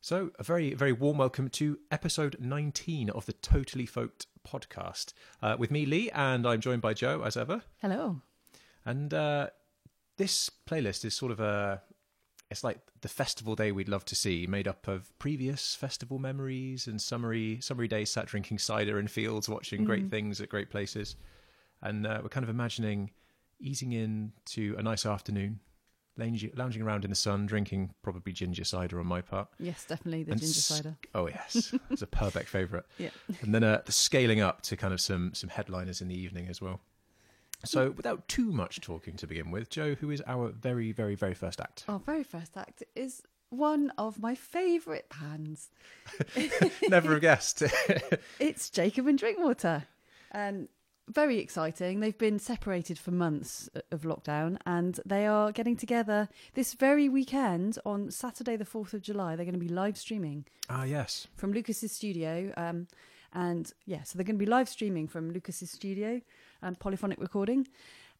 So, a very, very warm welcome to episode 19 of the Totally Folked podcast uh, with me, Lee, and I'm joined by Joe as ever. Hello. And uh, this playlist is sort of a. It's like the festival day we'd love to see, made up of previous festival memories and summery summery days sat drinking cider in fields, watching great things at great places. And uh, we're kind of imagining easing in to a nice afternoon, lounging, lounging around in the sun, drinking probably ginger cider on my part. Yes, definitely the And ginger s- cider. Oh yes, it's a perfect favourite. Yeah. And then uh, the scaling up to kind of some some headliners in the evening as well. So without too much talking to begin with, Joe, who is our very very very first act? Our very first act is one of my favourite bands. Never have guessed. It's Jacob and Drinkwater. And very exciting. They've been separated for months of lockdown and they are getting together this very weekend on Saturday, the 4th of July. They're going to be live streaming ah yes, from Lucas's studio. Um, and yeah, so they're going to be live streaming from Lucas's studio and polyphonic recording.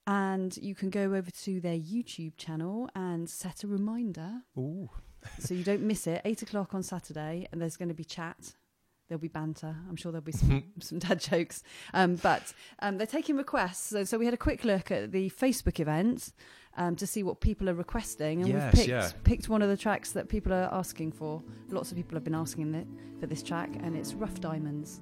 And you can go over to their YouTube channel and set a reminder ooh, so you don't miss it. Eight o'clock on Saturday, and there's going to be chat. There'll be banter. I'm sure there'll be some, some dad jokes. Um, but um, they're taking requests. So, so we had a quick look at the Facebook event um, to see what people are requesting, and Yes, we've picked yeah. picked one of the tracks that people are asking for. Lots of people have been asking for this track, and it's Rough Diamonds.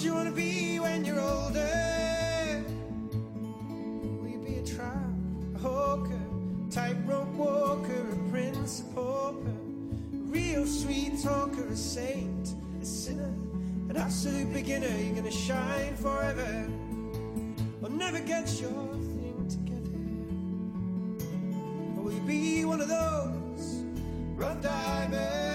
What you wanna be when you're older? Will you be a tramp, a hawker, tightrope walker, a prince, a pauper, a real sweet talker, a saint, a sinner, an absolute beginner? You're gonna shine forever, or never get your thing together. Or will you be one of those rough diamonds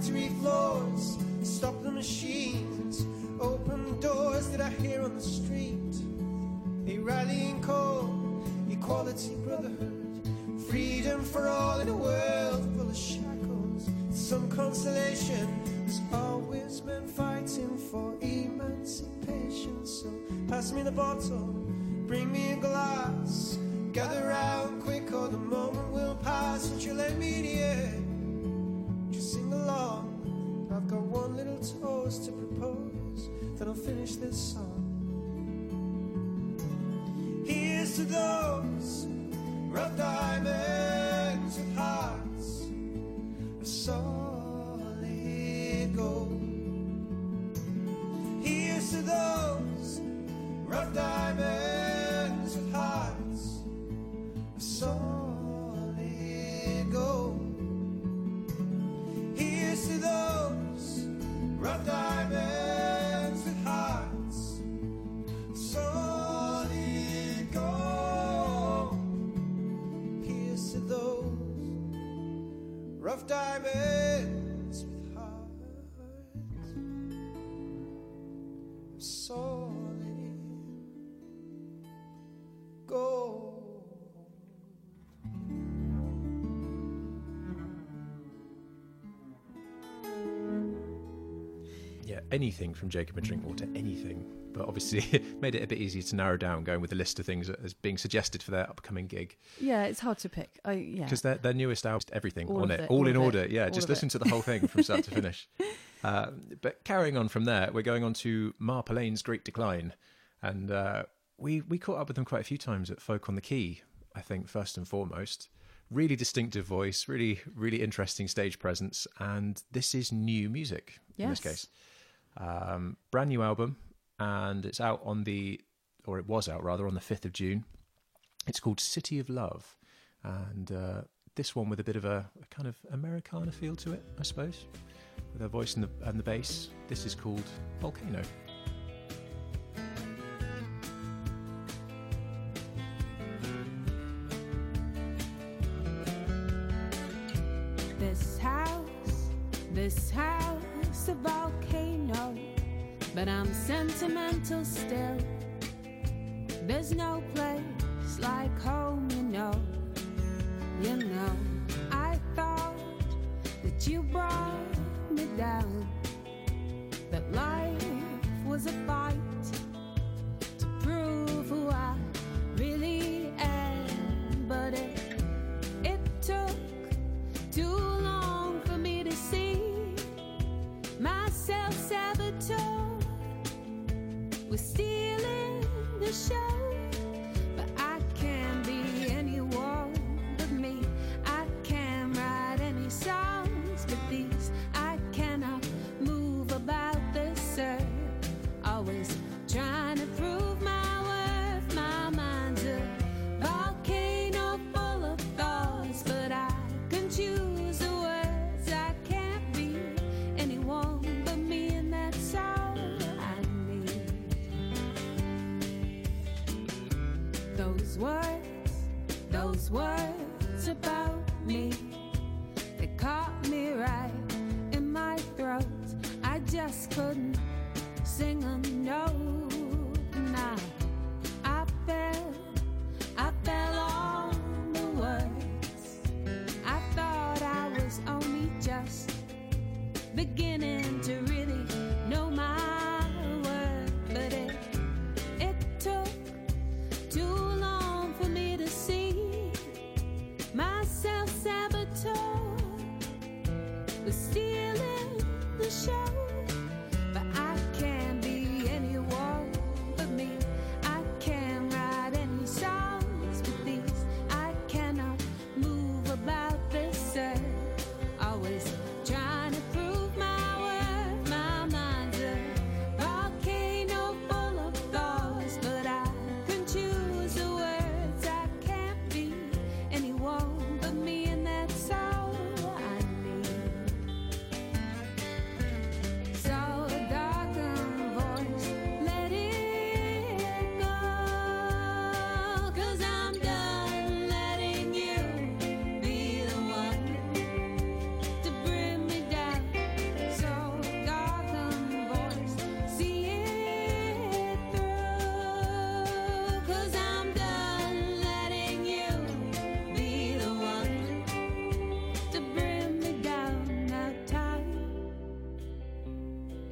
factory floors. To those rough anything from Jacob and Drinkwater, anything. But obviously, it made it a bit easier to narrow down, going with a list of things as being suggested for their upcoming gig. Yeah, it's hard to pick. I yeah. Because their, their newest album, everything All on it, it, all, all in of it, order. Yeah, all just listen to the whole thing from start to finish. Uh, but carrying on from there, we're going on to Marp Lane's Great Decline. And uh, we, we caught up with them quite a few times at Folk on the Quay, I think, first and foremost. Really distinctive voice, really, really interesting stage presence. And this is new music in this case. Um, brand new album, and it's out on the, or it was out rather, on the 5th of June. It's called City of Love, and uh, this one with a bit of a, a kind of Americana feel to it, I suppose, with her voice and the, and the bass. This is called Volcano. Beginning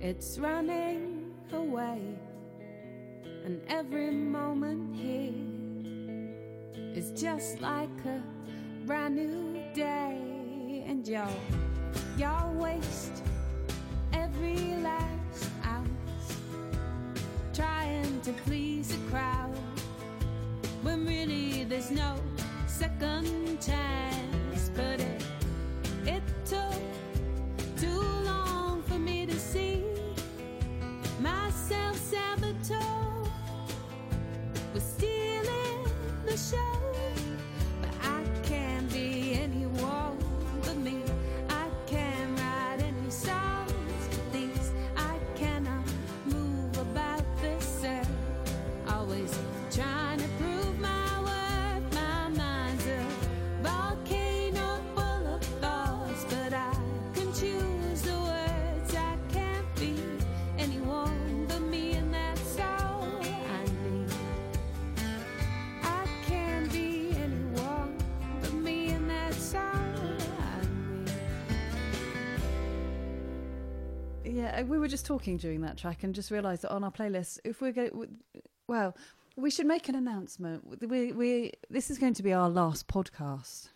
it's running away, and every moment here is just like a brand new day. And you'll, you'll waste every last ounce trying to please the crowd when really there's no second chance. But it we were just talking during that track and just realised that on our playlist, if we're going, well, we should make an announcement. We, we, this is going to be our last podcast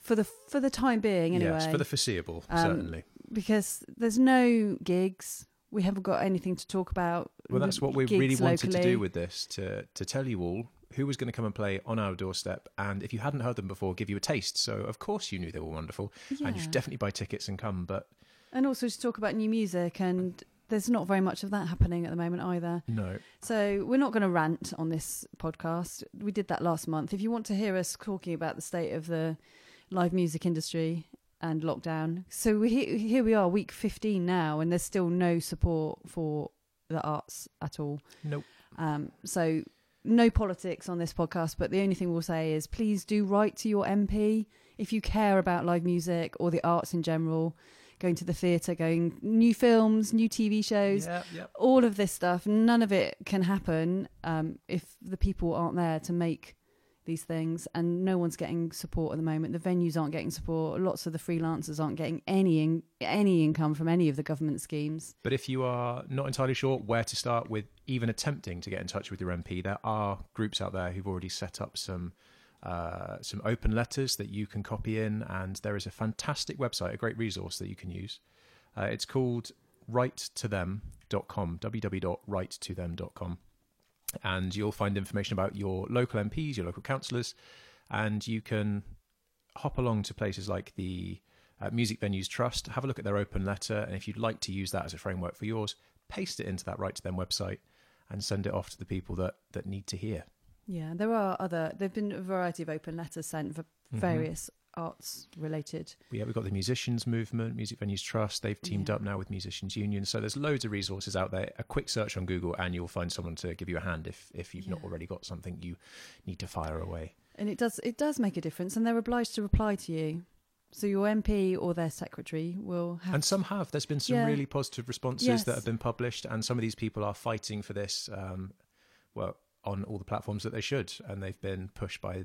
for the for the time being, anyway. Yes, for the foreseeable, Um, certainly. because there's no gigs. We haven't got anything to talk about. Well, that's what we really wanted to do with this to to tell you all who was going to come and play on our doorstep, and if you hadn't heard them before, give you a taste. So of course you knew they were wonderful, and you should definitely buy tickets and come. But and also to talk about new music and. There's not very much of that happening at the moment either. no, So we're not going to rant on this podcast. We did that last month. If you want to hear us talking about the state of the live music industry and lockdown, so we, here we are, week 15 now, and there's still no support for the arts at all. nope. Um, so no politics on this podcast, but the only thing we'll say is please do write to your MP if you care about live music or the arts in general, going to the theatre, going new films, new TV shows all of this stuff, none of it can happen um, if the people aren't there to make these things, and no one's getting support at the moment. The venues aren't getting support. Lots of the freelancers aren't getting any in- any income from any of the government schemes. But if you are not entirely sure where to start with, even attempting to get in touch with your MP, there are groups out there who've already set up some uh, some open letters that you can copy in, and there is a fantastic website, a great resource that you can use. Uh, it's called writetothem.com, www.writetothem.com, and you'll find information about your local MPs, your local councillors, and you can hop along to places like the uh, Music Venues Trust, have a look at their open letter, and if you'd like to use that as a framework for yours, paste it into that Right to Them website and send it off to the people that, that need to hear. Yeah, there are other. There've been a variety of open letters sent for Mhm. various arts related. Yeah, we've got the Musicians Movement, Music Venues Trust. They've teamed Yeah. up now with Musicians Union. So there's loads of resources out there. A quick search on Google and you'll find someone to give you a hand if, if you've not already got something you need to fire away. And it does it does make a difference, and they're obliged to reply to you. So your MP or their secretary will have. And some have. There's been some Yeah. really positive responses Yes. that have been published, and some of these people are fighting for this. Um, well, on all the platforms that they should, and they've been pushed by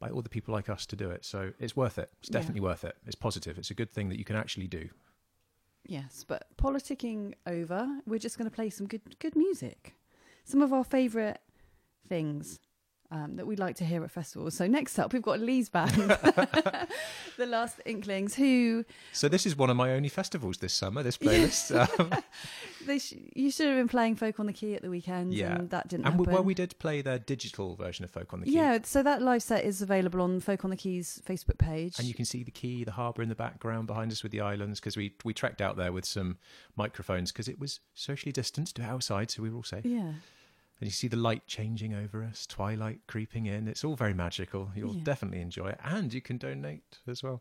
by all the people like us to do it. So it's worth it. It's Yeah. definitely worth it. It's positive. It's a good thing that you can actually do. Yes, but politicking over, we're just going to play some good good music. Some of our favourite things um, that we'd like to hear at festivals. So next up, we've got Lee's band, The Last Inklings, who So this is one of my only festivals this summer. This playlist. um, they sh- you should have been playing Folk on the Quay at the weekend, Yeah. and that didn't and happen. well, we did play their digital version of Folk on the Quay. yeah, so that live set is available on Folk on the Quay's Facebook page. And you can see the quay, the harbour in the background behind us with the islands because we we trekked out there with some microphones because it was socially distanced to outside, so we were all safe. yeah, And you see the light changing over us, twilight creeping in. It's all very magical. You'll Yeah. definitely enjoy it, and you can donate as well.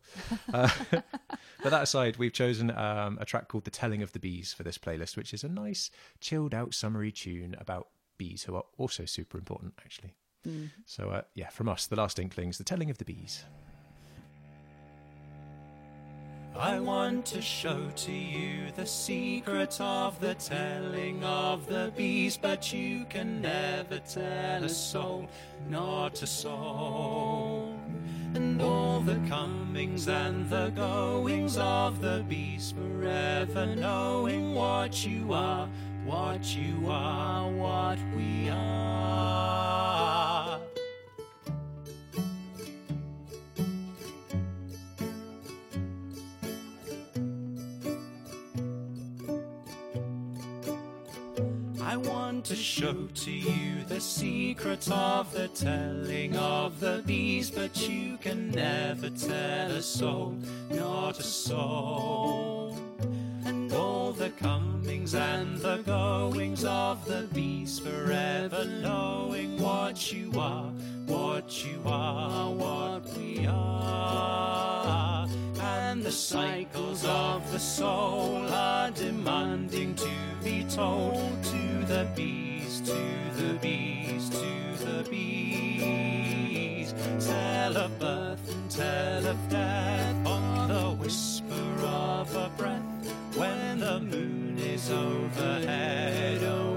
uh, but that aside, we've chosen um, a track called "The Telling of the Bees" for this playlist, which is a nice, chilled out, summery tune about bees who are also super important, actually. Mm. So uh, yeah, from us, the Last Inklings, "The Telling of the Bees." I want to show to you the secret of the telling of the bees, but you can never tell a soul, not a soul. And all the comings and the goings of the bees, forever knowing what you are, what you are, what we are. Show to you the secret of the telling of the bees, but you can never tell a soul, not a soul. And all the comings and the goings of the bees, forever knowing what you are, what you are, what we are. And the cycles of the soul are demanding to be told to the to the bees, to the bees. Tell of birth and tell of death on the whisper of a breath when the moon is overhead, overhead.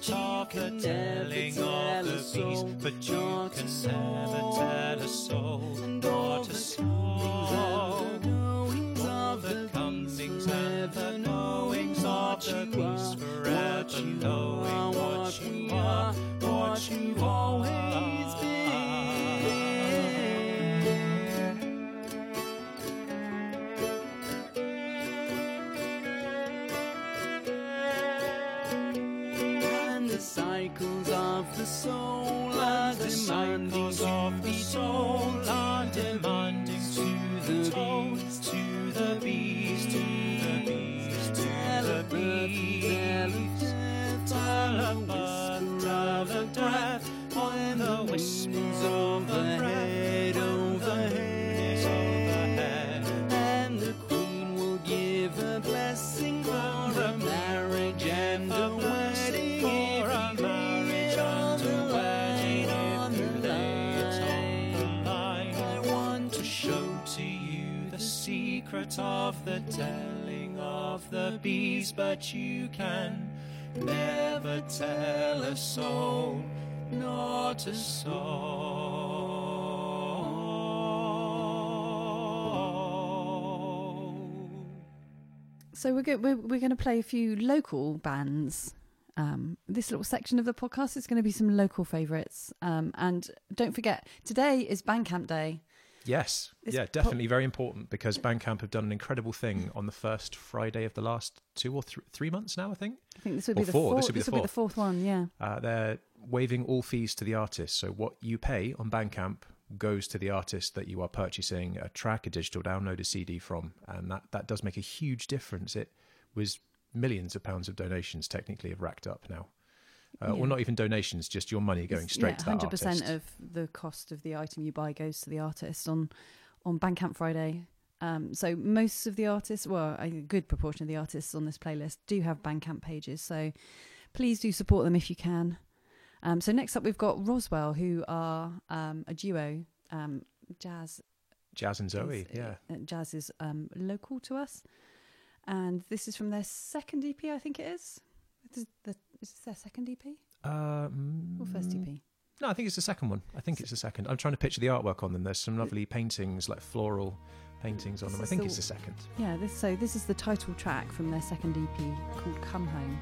Secret of the telling of the bees, but you can never tell a soul, bees, but you can never tell a soul, not a soul. So we're go- we're, we're going to play a few local bands. Um, this little section of the podcast is going to be some local favourites. Um, and don't forget, today is Bandcamp Day. Yes, It's yeah, po- definitely very important because Bandcamp have done an incredible thing on the first Friday of the last two or th- three months now. I think I think this would Or be the four, fourth. this would be the will be the fourth one. Yeah. uh, they're waiving all fees to the artist. So what you pay on Bandcamp goes to the artist that you are purchasing a track, a digital download, a CD from, and that that does make a huge difference. It was millions of pounds of donations technically have racked up now. Uh, Yeah. Or not even donations, just your money going straight yeah, to that hundred percent artist. of the cost of the item you buy goes to the artist on on Bandcamp Friday. Um, so most of the artists, well, a good proportion of the artists on this playlist do have Bandcamp pages. So please do support them if you can. Um, so next up, we've got Roswell, who are um, a duo. Um, Jazz, Jazz and Zoe, is, yeah. uh, Jazz is um, local to us, and this is from their second EP, I think it is. This is, the, is this their second EP Um, or first EP? No, I think it's the second one. I think it's the second. I'm trying to picture the artwork on them. There's some lovely paintings, like floral paintings on them. I think the- it's the second. Yeah, this so this is the title track from their second EP called Come Home.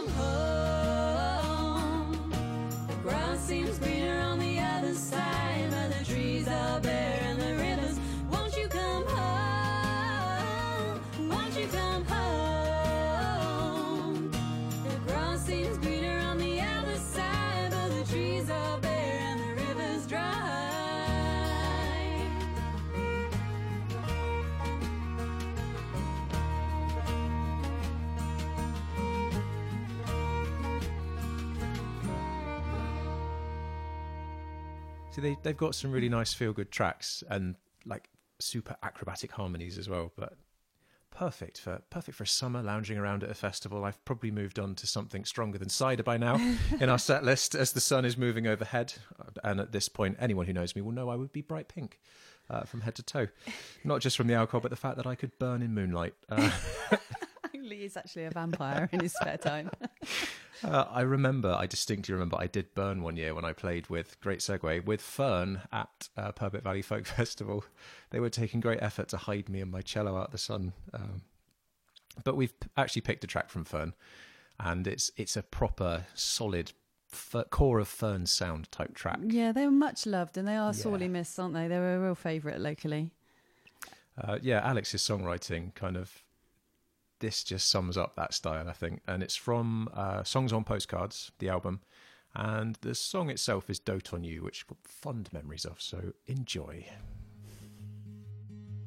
Come home? They they've got some really nice feel good tracks and like super acrobatic harmonies as well. But perfect for perfect for summer lounging around at a festival. I've probably moved on to something stronger than cider by now in our set list as the sun is moving overhead. And at this point, anyone who knows me will know I would be bright pink. Uh, from head to toe, not just from the alcohol, but the fact that I could burn in moonlight. Uh, Lee is actually a vampire in his spare time. Uh, I remember, I distinctly remember, I did burn one year when I played with Great Segue with Fern at uh, Purbeck Valley Folk Festival. They were taking great effort to hide me and my cello out the sun. Um, but we've actually picked a track from Fern, and it's it's a proper solid core of Fern sound type track. yeah, they were much loved and they are sorely missed, aren't they? They were a real favourite locally. Uh, yeah, Alex's songwriting kind of this just sums up that style, I think, and it's from uh, Songs on Postcards, the album, and the song itself is "Dote on You," which fond memories of. So enjoy.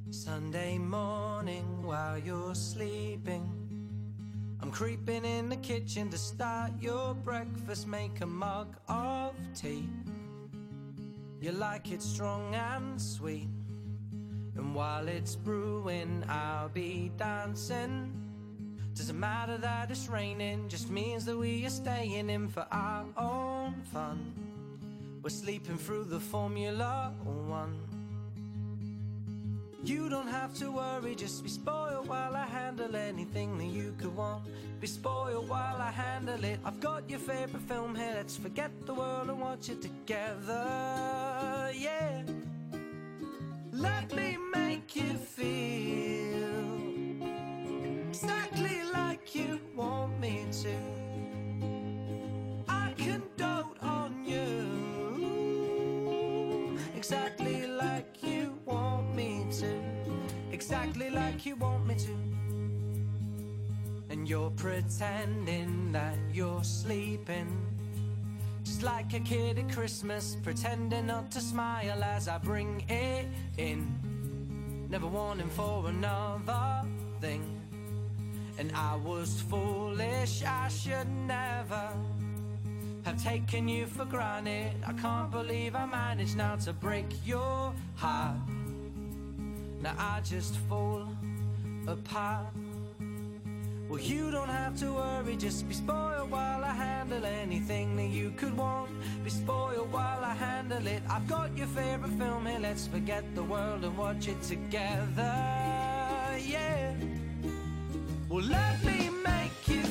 Sunday morning while you're sleeping. I'm creeping in the kitchen to start your breakfast. Make a mug of tea. You like it strong and sweet. And while it's brewing, I'll be dancing. Doesn't matter that it's raining, just means that we are staying in for our own fun. We're sleeping through the Formula One. You don't have to worry, just be spoiled while I handle anything that you could want. Be spoiled while I handle it. I've got your favorite film here, let's forget the world and watch it together. Yeah. Let me make you feel exactly like you want me to. I can dote on you exactly like you want me to, exactly like you want me to. And you're pretending that you're sleeping. Just like a kid at Christmas, pretending not to smile as I bring it in. Never wanting for another thing. And I was foolish, I should never have taken you for granted. I can't believe I managed now to break your heart. Now I just fall apart. Well, you don't have to worry, just be spoiled while I handle anything that you could want. Be spoiled while I handle it. I've got your favorite film here, let's forget the world and watch it together. Yeah. Well, let me make you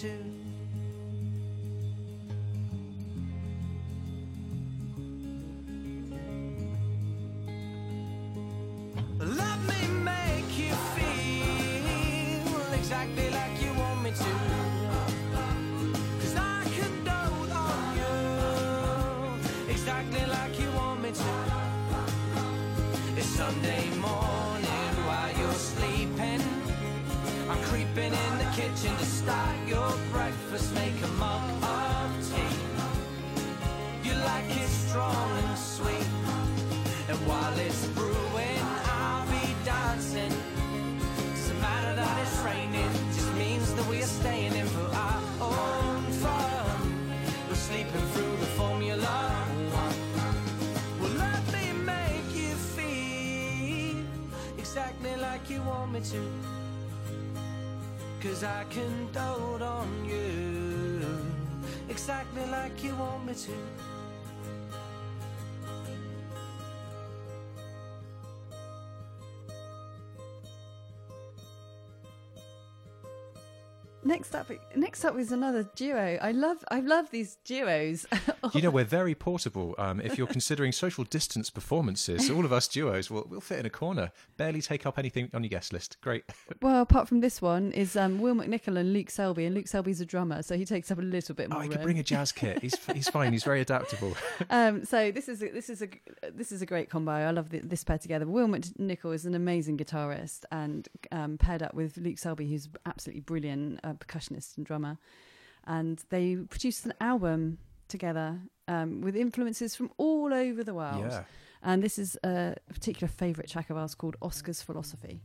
to. While it's brewing, I'll be dancing. Doesn't matter that it's raining, just means that we are staying in for our own fun. We're sleeping through the Formula. Well, let me make you feel exactly like you want me to. Cause I can dote on you exactly like you want me to. Next up, next up is another duo. I love, I love these duos. You know, we're very portable. Um, if you're considering social distance performances, all of us duos will will fit in a corner. Barely take up anything on your guest list. Great. well, apart from this one, is um, Will McNicol and Luke Selby, and Luke Selby's a drummer, so he takes up a little bit more Oh, he could bring a jazz kit. He's he's fine. He's very adaptable. um, so this is a, this is a this is a great combo. I love the, this pair together. Will McNicol is an amazing guitarist, and um, paired up with Luke Selby, who's absolutely brilliant uh, percussionist and drummer, and they produced an album together um, with influences from all over the world. Yeah. And this is a particular favourite track of ours called Oscar's Philosophy.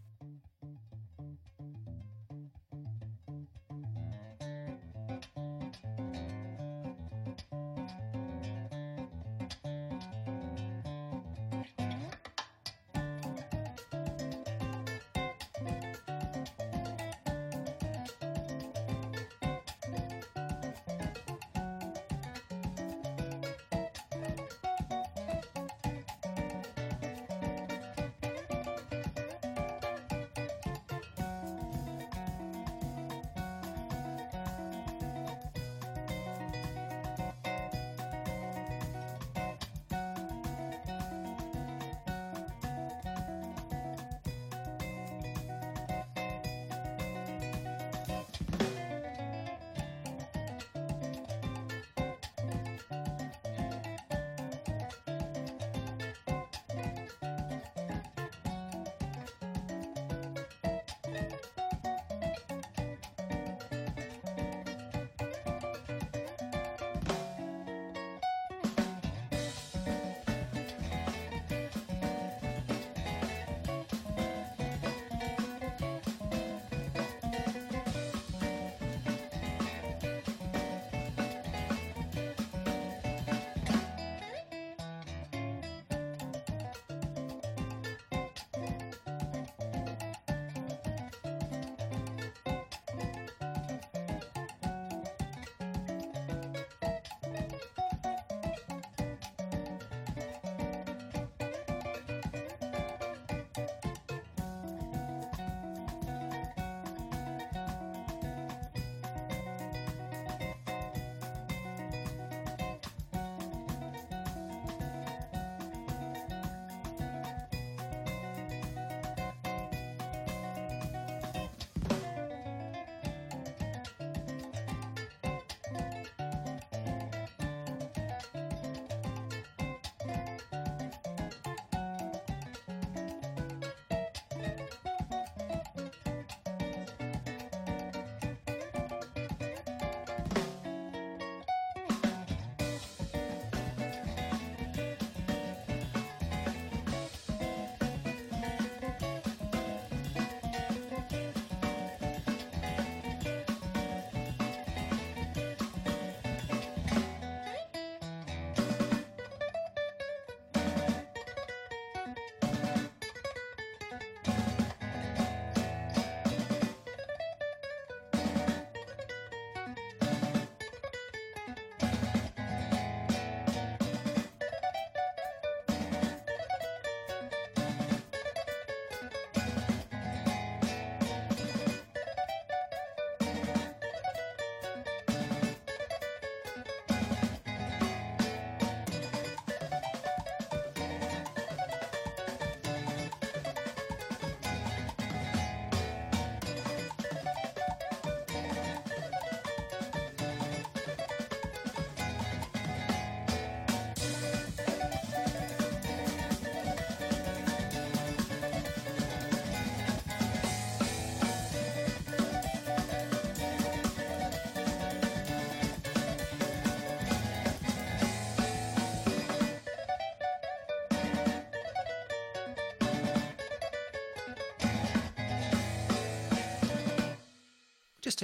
Just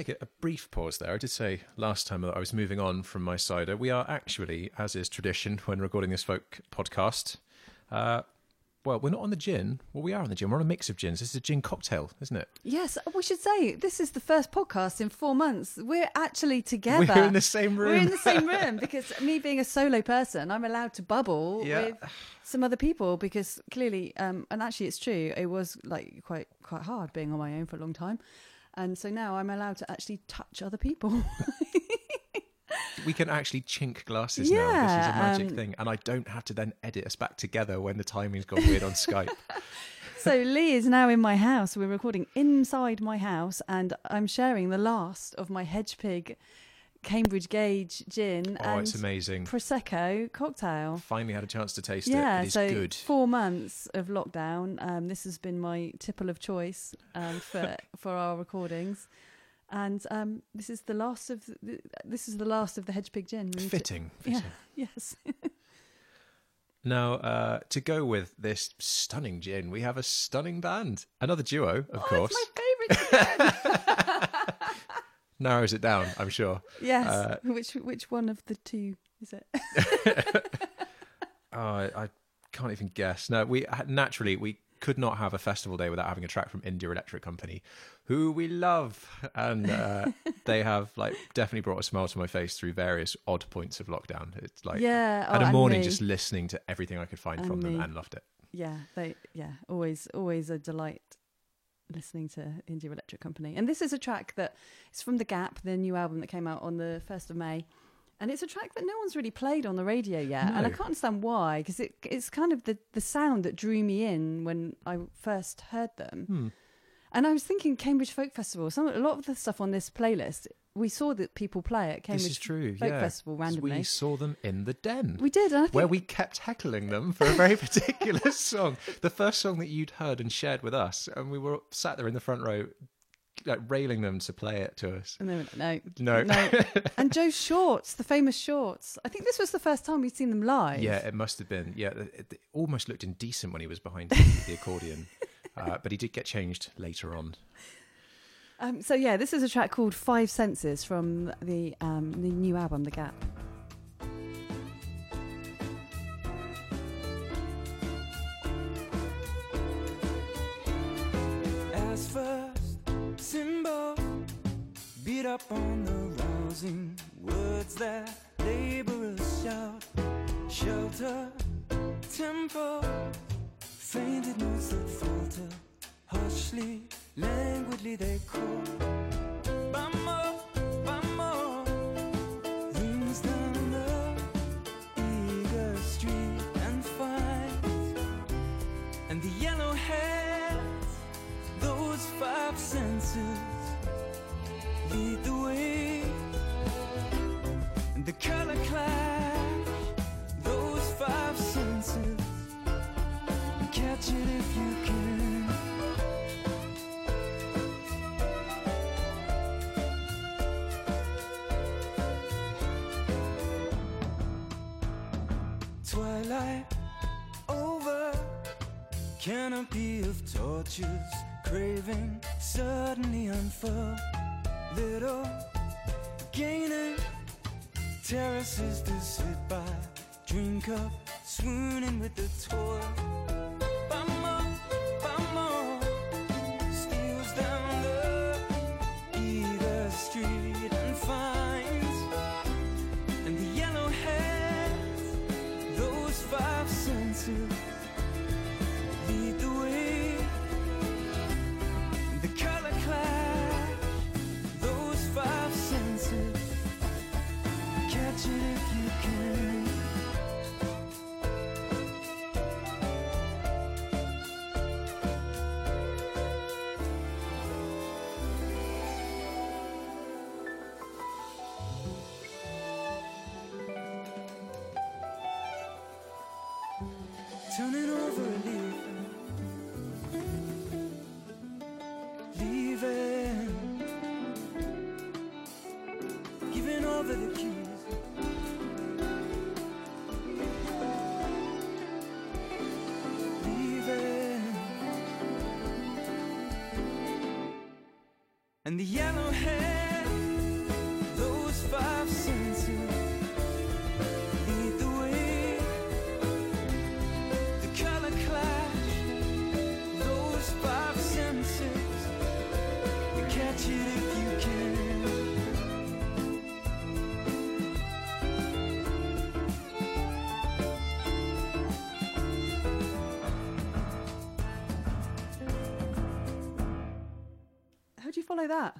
take a, a brief pause there. I did say last time that I was moving on from my cider. We are actually, as is tradition when recording this folk podcast, uh, well, we're not on the gin. Well, we are on the gin. We're on a mix of gins. This is a gin cocktail, isn't it? Yes, we should say this is the first podcast in four months. We're actually together. We're in the same room. We're in the same room because me being a solo person, I'm allowed to bubble Yeah. with some other people because clearly, um, and actually, it's true. It was like quite quite hard being on my own for a long time. And so now I'm allowed to actually touch other people. We can actually chink glasses now. This is a magic um, thing. And I don't have to then edit us back together when the timing's gone weird on Skype. so Lee is now in my house. We're recording inside my house, and I'm sharing the last of my Hedge Pig Cambridge Gage gin Oh, and it's amazing. prosecco cocktail. Finally had a chance to taste Yeah, it. It is so good. four months of lockdown. Um, this has been my tipple of choice um, for for our recordings, and um, this is the last of the, this is the last of the Hedge Pig gin. Need to- Fitting. Yeah. Yes. Now, uh, to go with this stunning gin, we have a stunning band. Another duo, of oh, course. it's my favourite. Narrows it down, I'm sure. yes. Uh, which which one of the two is it? Oh, I, can't even guess. No, we naturally we could not have a festival day without having a track from India Electric Company, who we love, and uh, they have like definitely brought a smile to my face through various odd points of lockdown. It's like yeah. I had oh, a morning me. just listening to everything I could find And from them and loved it. yeah they yeah always always a delight listening to india electric company. And this is a track that is from the gap the new album that came out on the 1st of may. And it's a track that no one's really played on the radio yet. And i can't understand why because it, it's kind of the, the sound that drew me in when i first heard them. Hmm. And i was thinking cambridge folk festival some a lot of the stuff on this playlist we saw that people play at cambridge this is true. folk yeah, festival randomly We saw them in the den. we did and I think where we kept heckling them for a very particular song. The first song that you'd heard and shared with us, and we were sat there in the front row, like railing them to play it to us. and they went, no No, No. and Joe Shorts, the famous Shorts. I think this was the first time we'd seen them live. yeah, it must have been. Yeah, it, it almost looked indecent when he was behind the accordion, uh, but he did get changed later on. Um, so yeah, this is a track called Five Senses from the um, the new album, The Gap. As first symbol beat up on the rousing words that laborers shout shelter tempo fainted notes that falter harshly. Languidly they call. Vamos, vamos rings down the eager street and finds and the yellow hands those five senses lead the way. And the color clash canopy of torches craving suddenly unfurled little gaining terraces to sit by. Drink up swooning with the toil turning over a leaf leaving giving over the keys. Leaving. And the yellow hair follow that?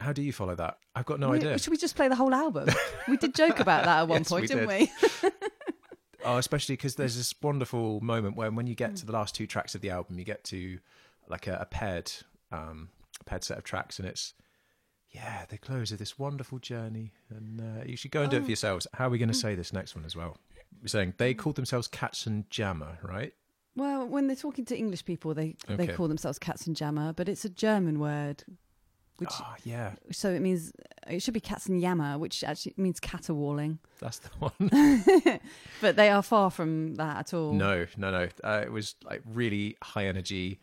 How do you follow that? I've got no We- idea. Should we just play the whole album? we did joke about that at one Yes, point, we didn't did. we? Oh, especially because there's this wonderful moment when when you get to the last two tracks of the album, you get to like a, a paired um, a paired set of tracks, and it's yeah the close of this wonderful journey. And uh, you should go and do it Oh. for yourselves. How are we going to say this next one as well? We're saying they called themselves Katzenjammer, right? well, when they're talking to English people, they they call themselves Katzenjammer, but it's a German word, which Ah, yeah, so it means it should be Cats and Yammer, which actually means caterwauling. that's the one. But they are far from that at all. No, no, no. Uh, it was like really high energy.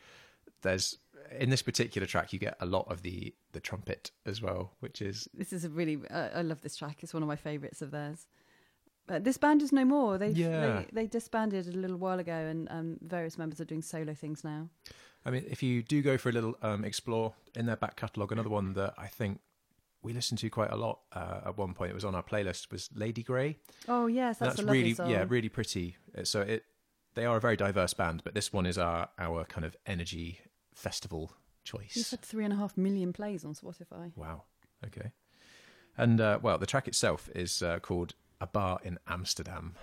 There's in this particular track, you get a lot of the the trumpet as well, which is This is a really uh, I love this track. It's one of my favourites of theirs. But this band is no more. They Yeah. they, they disbanded a little while ago, and um, various members are doing solo things now. I mean, if you do go for a little um, explore in their back catalogue, another one that I think we listened to quite a lot uh, at one point, it was on our playlist, was Lady Grey. Oh yes, that's, a lovely really, song. yeah, really pretty. Uh, So it, they are a very diverse band, but this one is our our kind of energy festival choice. You've had three and a half million plays on Spotify. Wow. Okay. And uh, well, the track itself is uh, called "A Bar in Amsterdam."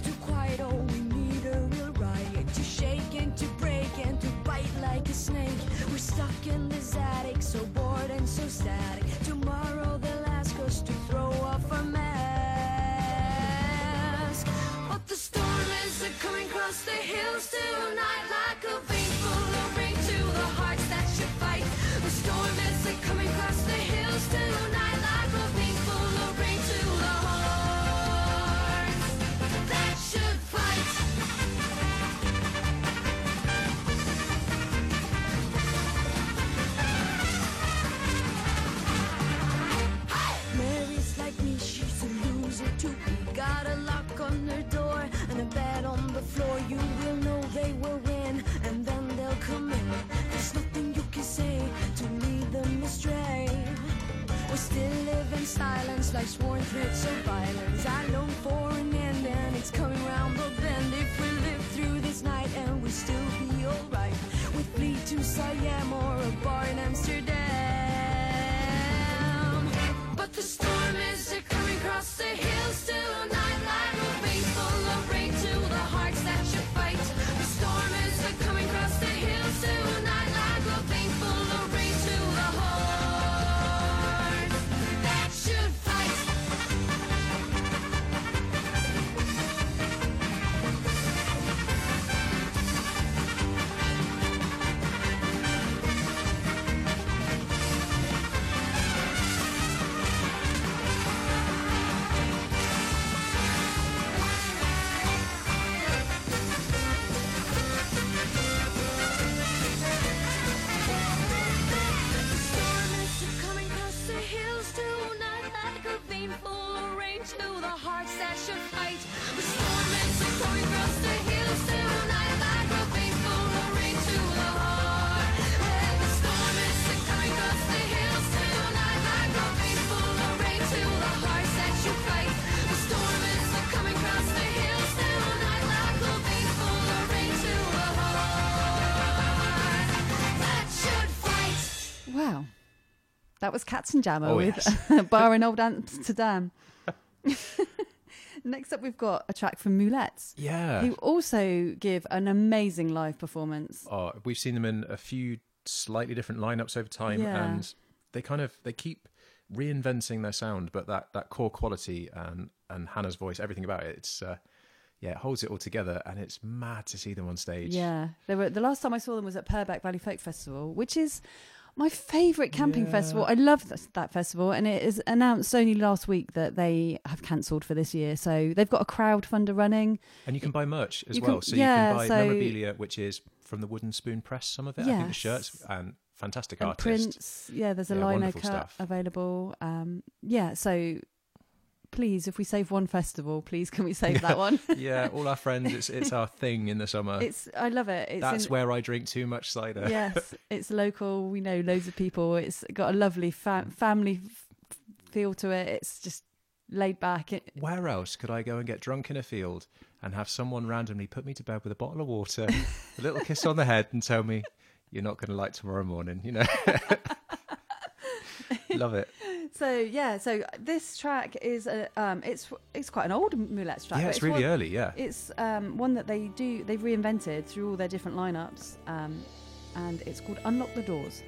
Too quiet, oh, we need a real riot to shake and to break and to bite like a snake. We're stuck in this attic, so bored and so static. Tomorrow they'll ask us to throw off our mask. But the storm is coming across the hills tonight like a too. Got a lock on her door and a bed on the floor. You will know they will win, and then they'll come in. There's nothing you can say to lead them astray. We still live in silence like sworn threats of violence. I long for an end, and it's coming round the bend. If we live through this night and we still be alright, we flee to Siam or a bar in Amsterdam. The storm is coming across the hills that was Cats and Jammer Oh, with yes. bar in Old Amsterdam. Next up, we've got a track from Moulettes, Yeah. who also give an amazing live performance. Oh, we've seen them in a few slightly different lineups over time, Yeah. and they kind of they keep reinventing their sound, but that that core quality and and Hannah's voice, everything about it, it's uh, yeah, it holds it all together, and it's mad to see them on stage. Yeah, they were. The last time I saw them was at Purbeck Valley Folk Festival, which is My favourite camping Yeah. festival. I love that, that festival, and it is announced only last week that they have cancelled for this year. So they've got a crowdfunder running. And you can buy merch as You can- well. so yeah, you can buy so- memorabilia, which is from the Wooden Spoon Press, some of it. I think the shirts and fantastic and artists. prints. Yeah, there's a Yeah, lino cut stuff. available. Um, yeah, so please, if we save one festival, please can we save that one? yeah, all our friends. It's it's our thing in the summer. it's I love it. It's That's in, where I drink too much cider. yes, it's local. We know loads of people. It's got a lovely fa- family f- feel to it. It's just laid back. It, Where else could I go and get drunk in a field and have someone randomly put me to bed with a bottle of water, a little kiss on the head, and tell me you're not going to like tomorrow morning? You know. Love it. so yeah, so this track is a um, it's it's quite an old Moulettes track. Yeah, but it's really one, early. Yeah. It's um, one that they do they've reinvented through all their different lineups, um, and it's called Unlock the Doors.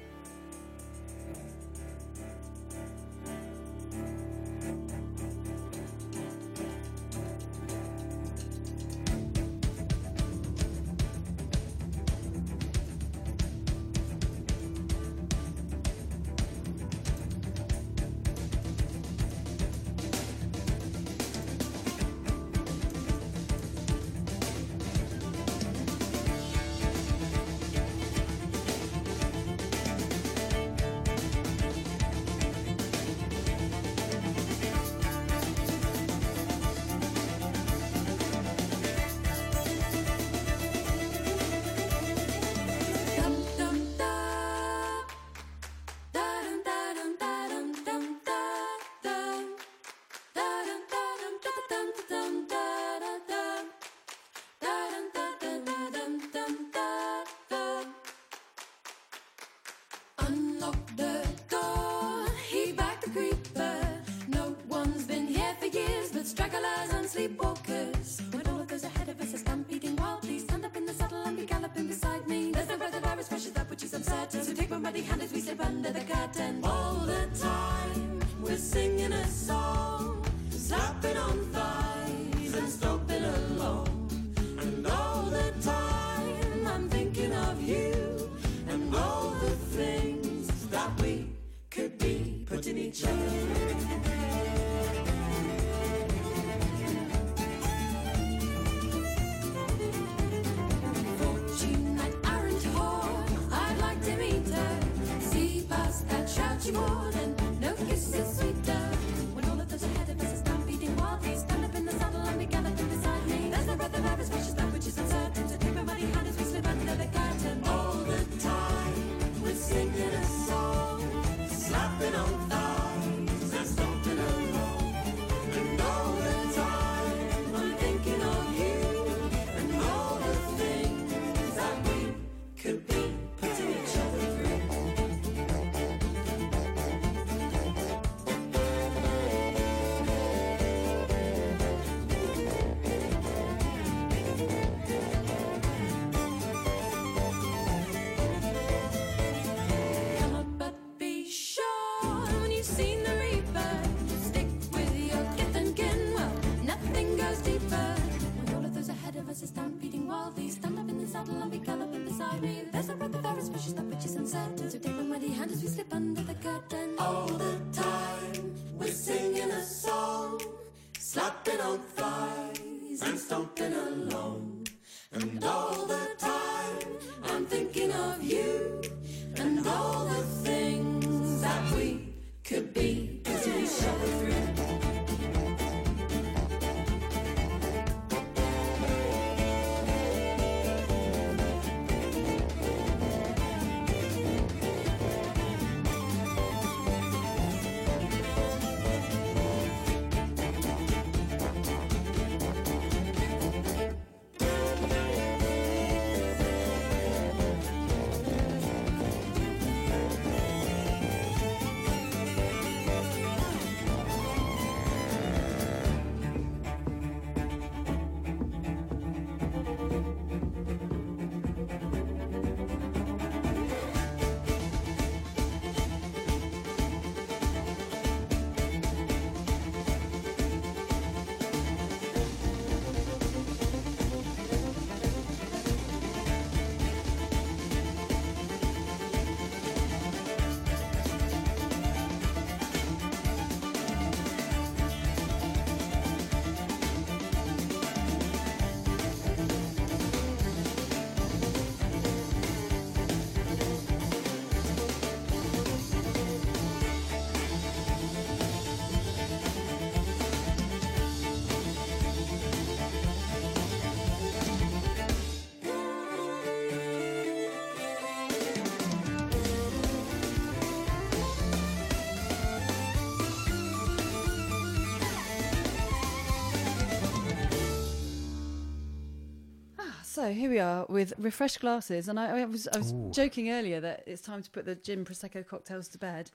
So here we are with refreshed glasses, and I, I was I was Ooh. joking earlier that it's time to put the gin prosecco cocktails to bed,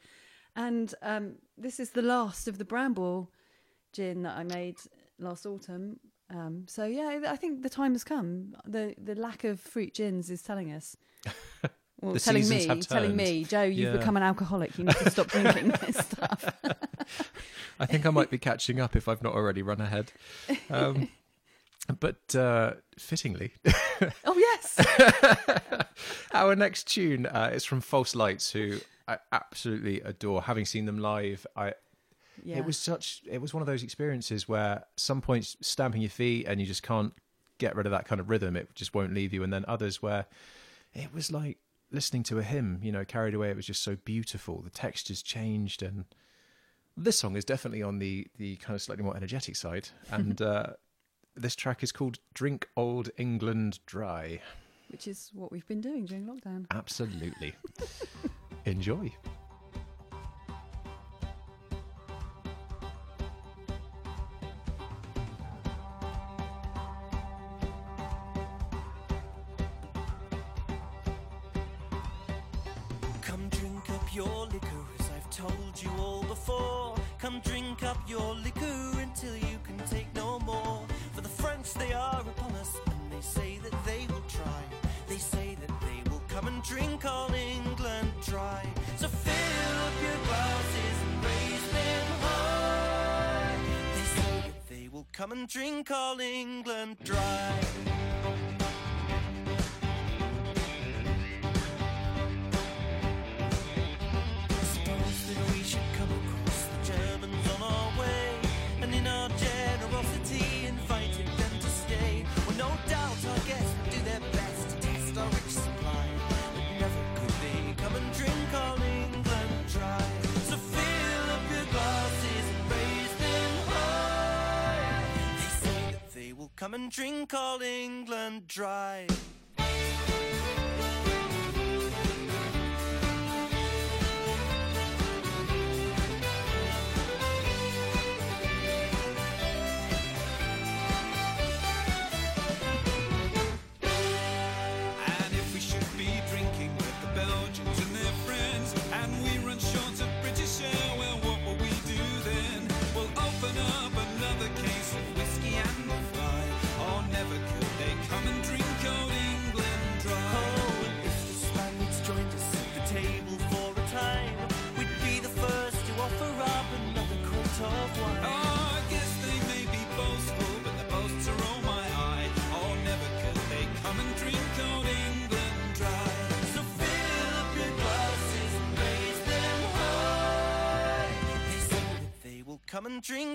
and um, this is the last of the Bramble gin that I made last autumn. Um, so yeah, I think the time has come. the The lack of fruit gins is telling us. Well, The telling me, telling me, Joe, you've Yeah. become an alcoholic. You need to stop drinking this stuff. I think I might be catching up if I've not already run ahead. Um, but uh, fittingly, Oh yes, our next tune uh, is from False Lights, who I absolutely adore. Having seen them live, I yeah. it was such it was one of those experiences where some points stamping your feet and you just can't get rid of that kind of rhythm. It just won't leave you, and then others where it was like listening to a hymn. You know, carried away. It was just so beautiful. The textures changed and. This song is definitely on the the kind of slightly more energetic side, and uh, this track is called "Drink Old England Dry." which is what we've been doing during lockdown. Absolutely, enjoy. Come and drink all England dry. Come and drink all England dry.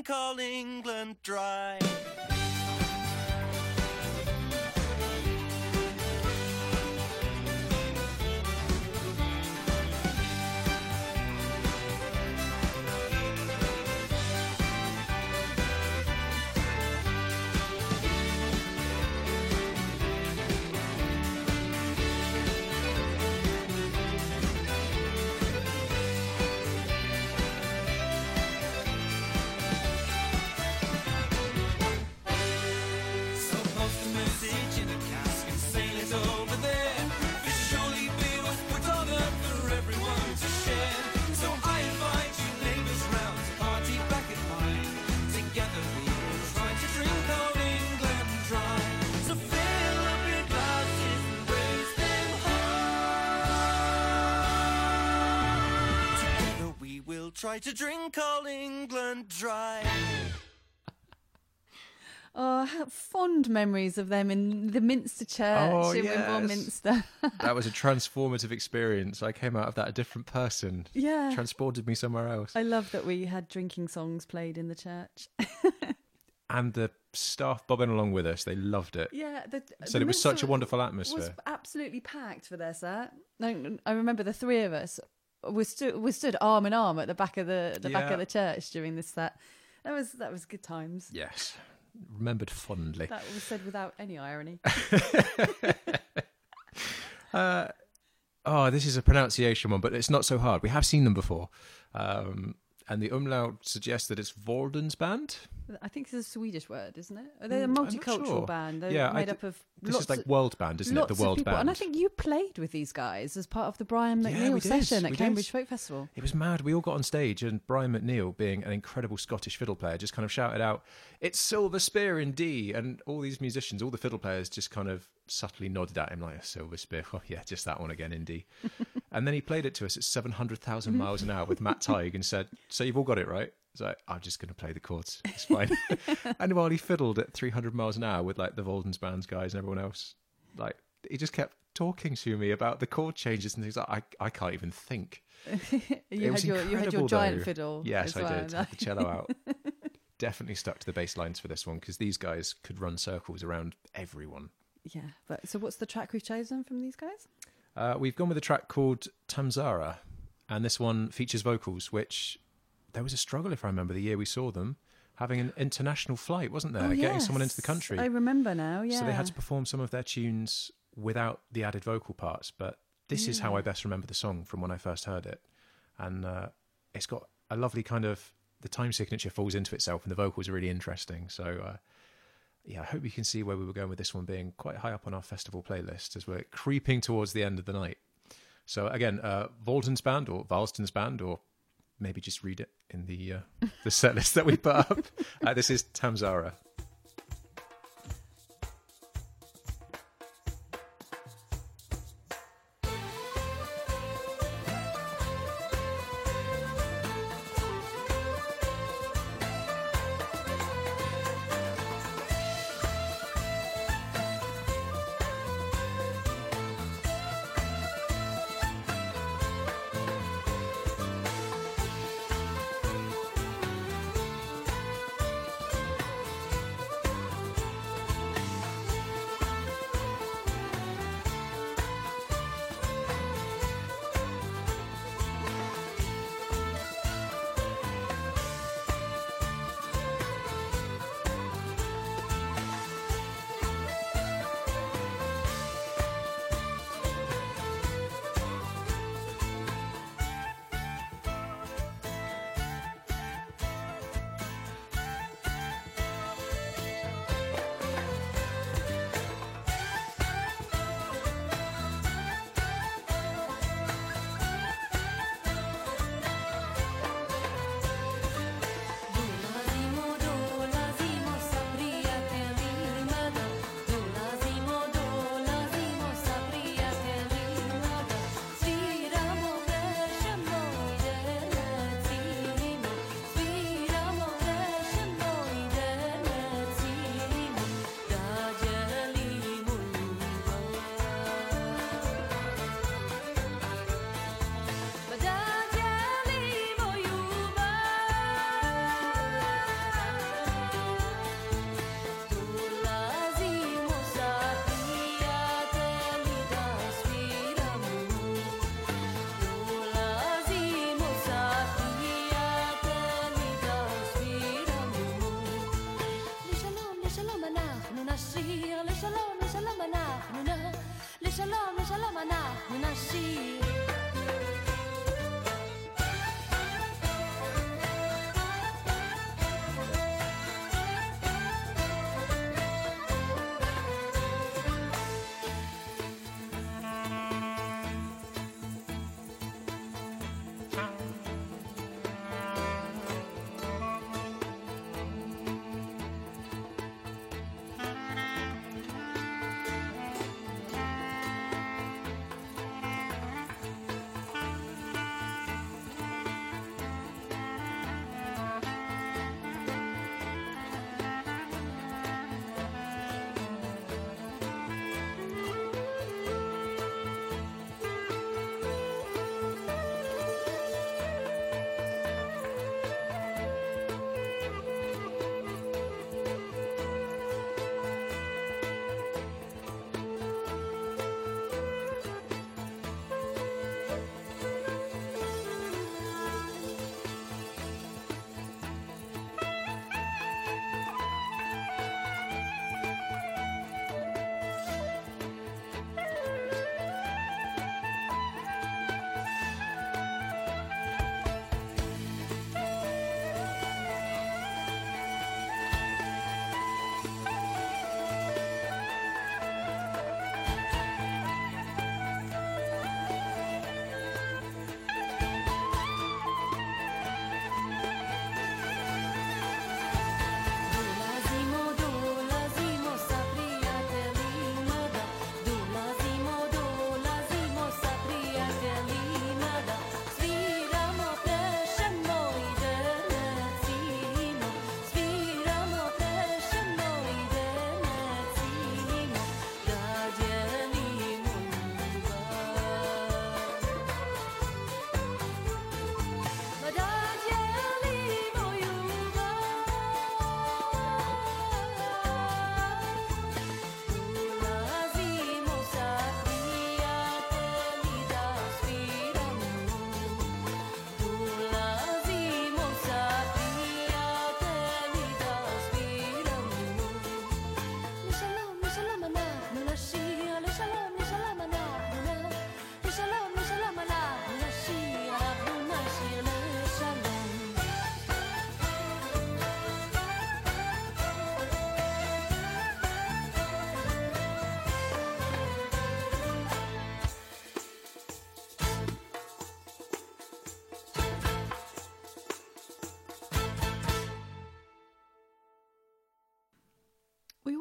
And drink all England dry. Try to drink all England dry. Oh, I have fond memories of them in the Minster Church Oh, in Wimborne yes. Minster. That was a transformative experience. I came out of that a different person. yeah. Transported me somewhere else. I love that we had drinking songs played in the church. And the staff bobbing along with us, they loved it. yeah. The, Said the it was such a Minster wonderful was atmosphere. absolutely packed for their set. No, I remember the three of us we stood we stood arm in arm at the back of the the back of the church during this set. That was that was good times. Yes. Remembered fondly. That was said without any irony. Uh, oh, this is a pronunciation one, but it's not so hard. We have seen them before. Um, and the umlaut suggests that it's Vorden's band. I think it's a Swedish word, isn't it? They're a Mm, not multicultural sure. band? They're Yeah, made d- up of This is like of, world band, isn't it? The world band. And I think you played with these guys as part of the Brian Yeah, McNeill we did, session we at did. Cambridge Folk Festival. It was mad. We all got on stage, and Brian McNeill, being an incredible Scottish fiddle player, just kind of shouted out, "It's Silver Spear in D!" And all these musicians, all the fiddle players, just kind of subtly nodded at him like, "A Silver Spear, oh yeah, just that one again in D." and then he played it to us at seven hundred thousand miles an hour with Matt Tighe and said, "So you've all got it right." It's like, I'm just going to play the chords. It's fine. and while he fiddled at 300 miles an hour with like the Voldens Bands guys and everyone else, like he just kept talking to me about the chord changes and things like I, I can't even think. You had your you had your giant though. fiddle. Yes, I well. did. Had the cello out. Definitely stuck to the bass lines for this one because these guys could run circles around everyone. Yeah, but so what's the track we've chosen from these guys? Uh, we've gone with a track called Tamzara, and this one features vocals, which there was a struggle, if I remember, the year we saw them, having an international flight, wasn't there? oh, Getting someone into the country. I remember now. Yeah. So they had to perform some of their tunes without the added vocal parts. But this is how I best remember the song from when I first heard it. And uh, it's got a lovely kind of, the time signature falls into itself, and the vocals are really interesting. So, uh, yeah, I hope you can see where we were going with this one being quite high up on our festival playlist as we're creeping towards the end of the night. So, again, uh, Volden's band or Valston's band, or maybe just read it in the uh, the set list that we put up. Uh, this is Tamzara. I see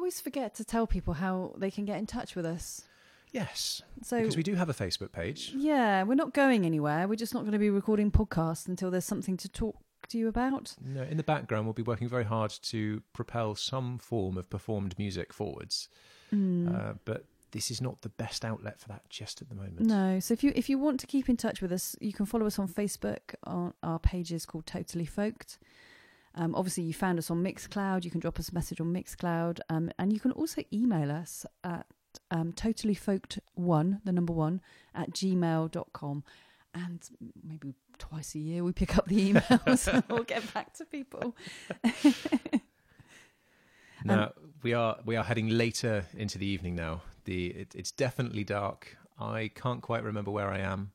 always forget to tell people how they can get in touch with us. Yes, So because we do have a Facebook page. yeah, we're not going anywhere. We're just not going to be recording podcasts until there's something to talk to you about. No, in the background, we'll be working very hard to propel some form of performed music forwards. Hmm. Uh, but this is not the best outlet for that just at the moment. No, so if you if you want to keep in touch with us, you can follow us on Facebook. On our page is called Totally Folked. Um, obviously, you found us on Mixcloud. You can drop us a message on Mixcloud, um, and you can also email us at um, totallyfolked1, the number one, at gmail.com. And maybe twice a year we pick up the emails and we'll get back to people. Now we are we are heading later into the evening now. The it, it's definitely dark. I can't quite remember where I am.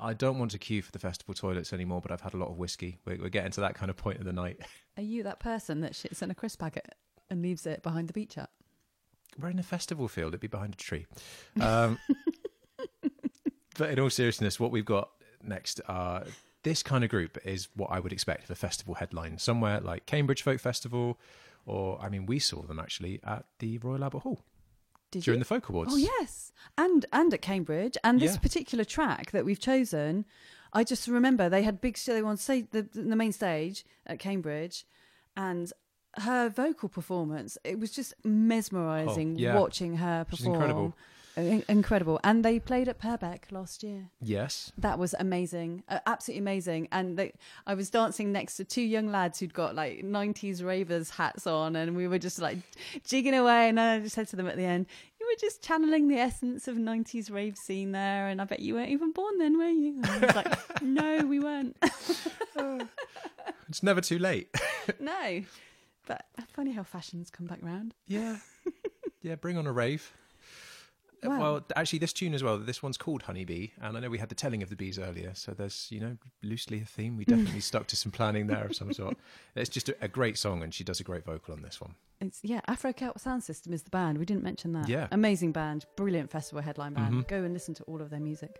I don't want to queue for the festival toilets anymore, but I've had a lot of whiskey. We're, we're getting to that kind of point of the night. Are you that person that shits in a crisp packet and leaves it behind the beach hut? We're in a festival field. It'd be behind a tree. Um, but in all seriousness, what we've got next are this kind of group is what I would expect of a festival headline. Somewhere like Cambridge Folk Festival, or I mean, we saw them actually at the Royal Albert Hall Did during you? the Folk Awards. Oh yes, and and at Cambridge, and this Yeah. particular track that we've chosen, I just remember they had big. show. They were on say the the main stage at Cambridge, and her vocal performance. It was just mesmerising Oh, yeah. watching her She's perform. incredible. In- incredible, and they played at Purbeck last year. Yes. That was amazing, uh, absolutely amazing. And they, I was dancing next to two young lads who'd got like '90s ravers hats on, and we were just like jigging away. And I just said to them at the end, "You were just channeling the essence of '90s rave scene there." And I bet you weren't even born then, were you? And I was like, "No, we weren't. It's never too late. no." But funny how fashions come back round. yeah. Yeah, bring on a rave. Wow. Well, actually, this tune as well. This one's called Honeybee, and I know we had the telling of the bees earlier, so there's you know loosely a theme. We definitely stuck to some planning there of some sort. It's just a, a great song, and she does a great vocal on this one. It's yeah, Afro Celt Sound System is the band. We didn't mention that. Yeah. amazing band, brilliant festival headline band. Mhm. Go and listen to all of their music.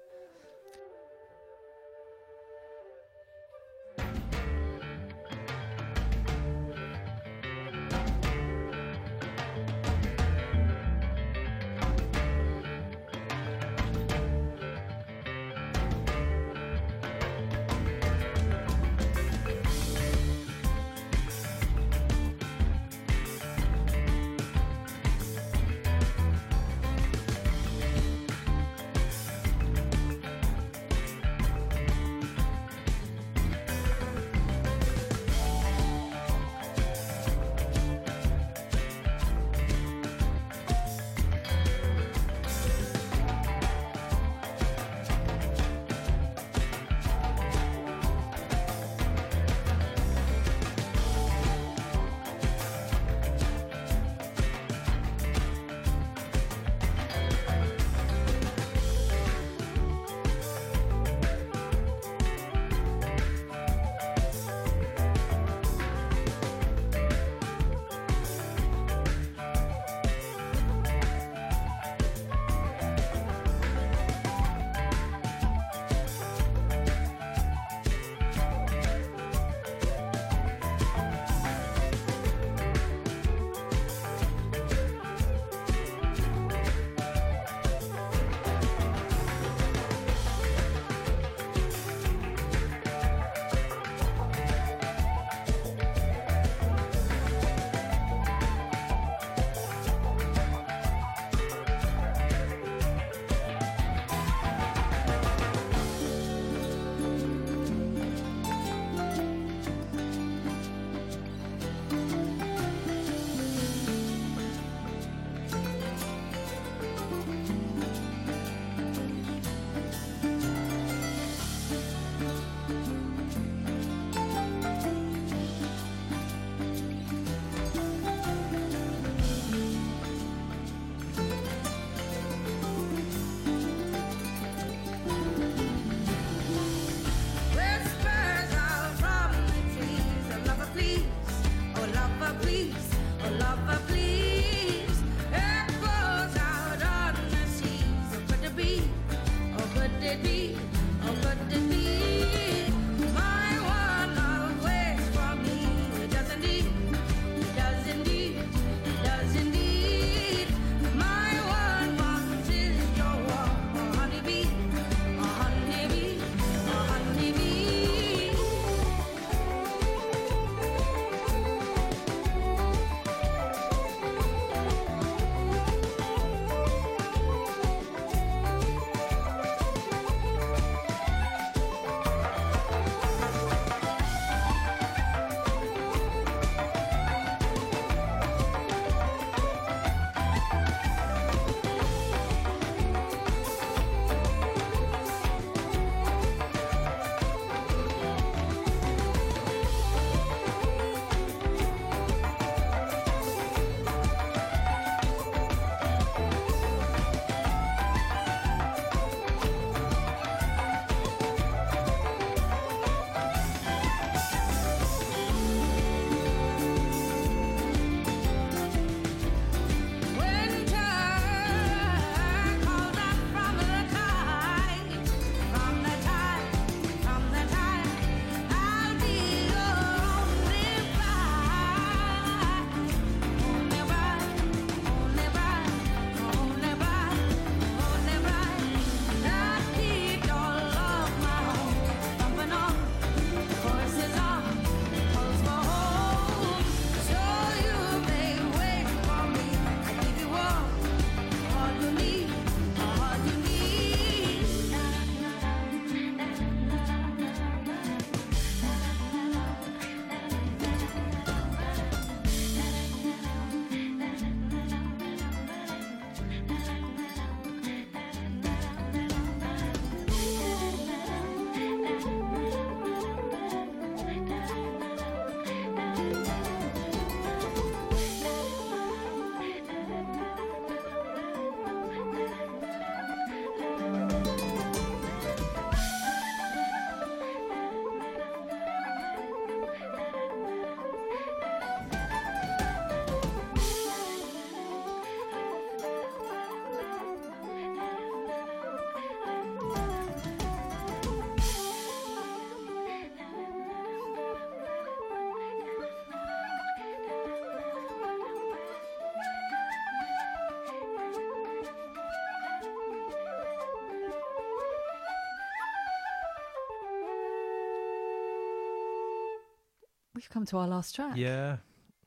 Come to our last track. Yeah,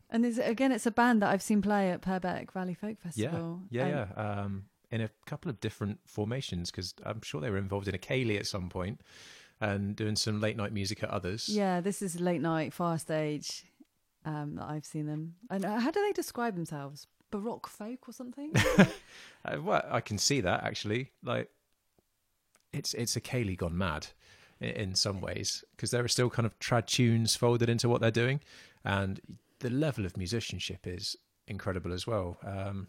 And is again, it's a band that I've seen play at Purbeck Valley Folk Festival. yeah, And- yeah. Um, in a couple of different formations because I'm sure they were involved in a ceilidh at some point and doing some late night music at others. Yeah, this is late night far stage um, that I've seen them. And uh, how do they describe themselves? Baroque folk or something? Uh, well, I can see that actually. Like, it's it's a ceilidh gone mad in, some ways because there are still kind of trad tunes folded into what they're doing, and the level of musicianship is incredible as well. Um,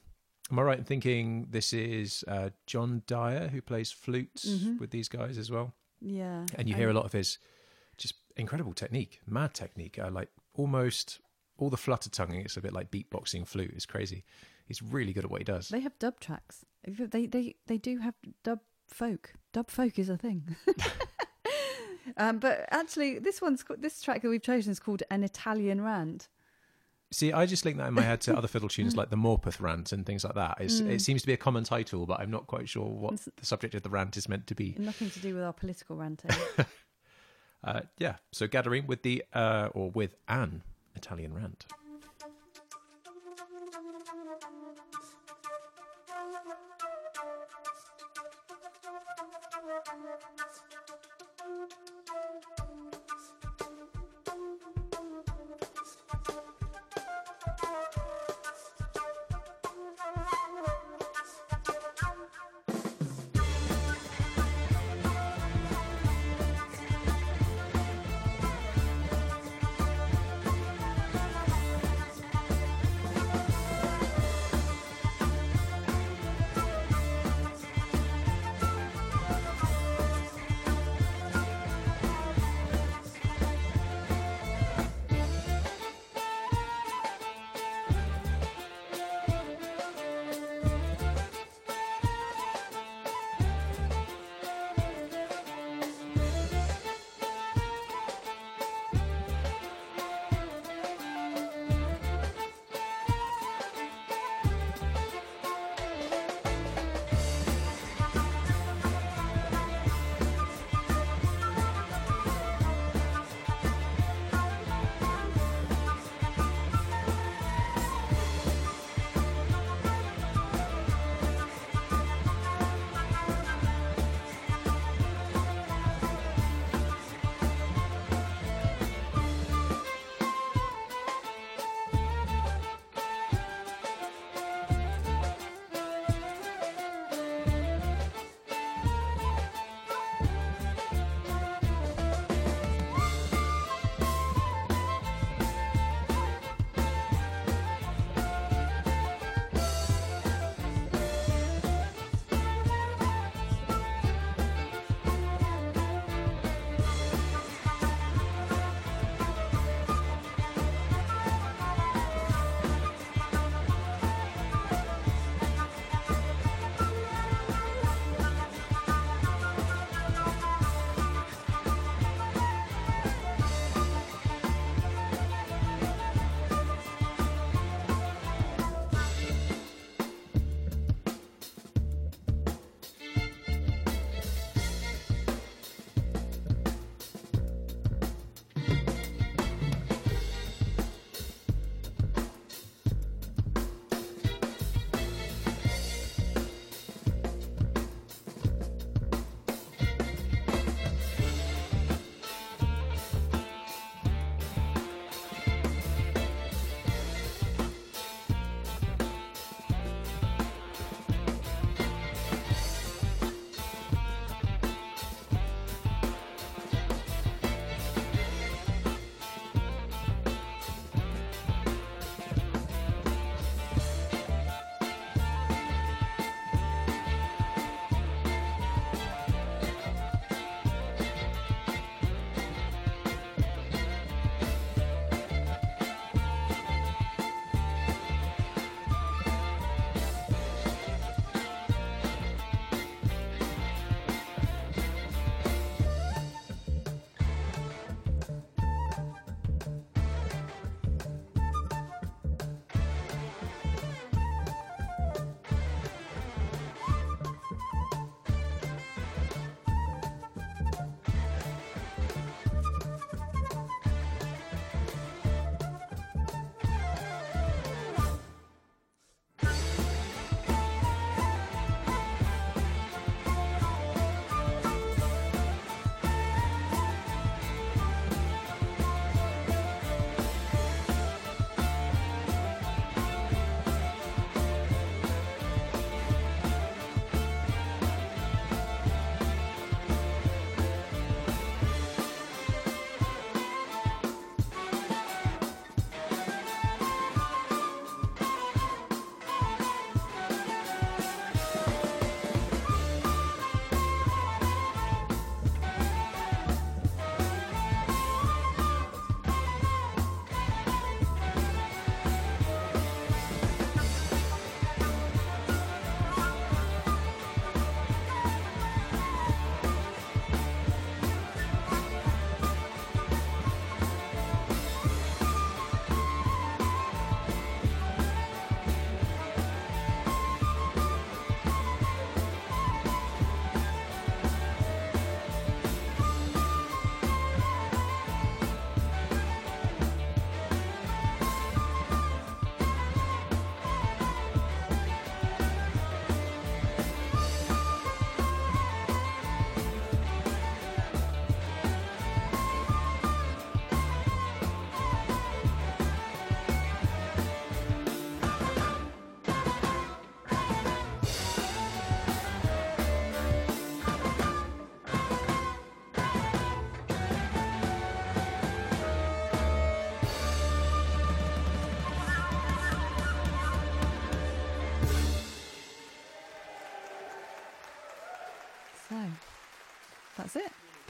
am I right in thinking this is uh, John Dyer who plays flutes Mhm. with these guys as well? yeah. And you hear a lot of his just incredible technique, mad technique, uh, like almost all the flutter tonguing. It's a bit like beatboxing flute. It's crazy. He's really good at what he does. They have dub tracks. They they they do have dub folk. Dub folk is a thing. um, but actually, this one's this track that we've chosen is called an Italian rant. See, I just link that in my head to other fiddle tunes like the Morpeth rant and things like that. It's, It seems to be a common title, but I'm not quite sure what It's- the subject of the rant is meant to be. Nothing to do with our political ranting. Uh, yeah, so gathering with the uh, or with an Italian rant.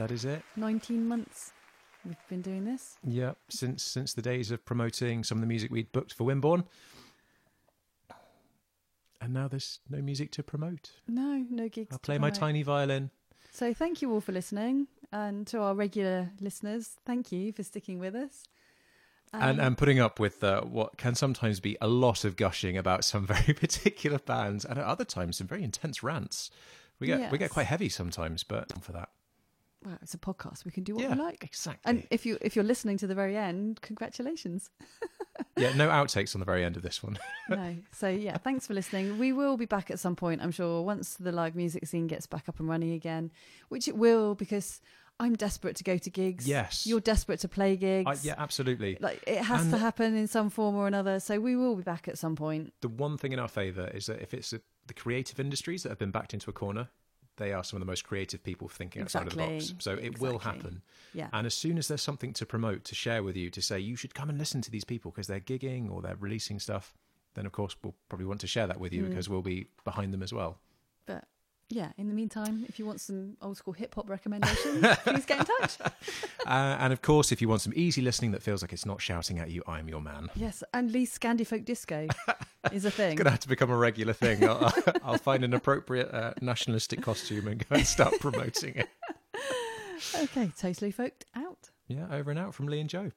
That is it. 19 months we've been doing this. Yep. Since since the days of promoting some of the music we'd booked for Wimborne. And now there's no music to promote. No, no gigs. I'll play my tiny violin. So thank you all for listening, and to our regular listeners, thank you for sticking with us. and Um, and putting up with uh, what can sometimes be a lot of gushing about some very particular bands, and at other times some very intense rants. We get we get quite heavy sometimes, but for that, well, it's a podcast; we can do what yeah, we like. exactly. And if you if you're listening to the very end, congratulations. yeah, no outtakes on the very end of this one. no, so yeah, thanks for listening. We will be back at some point, I'm sure, once the live music scene gets back up and running again, which it will because I'm desperate to go to gigs. Yes. you're desperate to play gigs. I, yeah, absolutely. like it has And- to happen in some form or another. So we will be back at some point. The one thing in our favour is that if it's uh the creative industries that have been backed into a corner, they are some of the most creative people thinking outside of the box. So it will happen. Yeah. And as soon as there's something to promote, to share with you, to say you should come and listen to these people because they're gigging or they're releasing stuff, then of course we'll probably want to share that with you Mm. because we'll be behind them as well. But yeah, in the meantime, if you want some old school hip hop recommendations, please get in touch. Uh, and of course, if you want some easy listening that feels like it's not shouting at you, I'm your man. Yes, and Lee Scandi folk disco is a thing. It's going to have to become a regular thing. I'll, I'll find an appropriate uh, nationalistic costume and go and start promoting it. Okay, totally folked out. Yeah, over and out from Lee and Joe.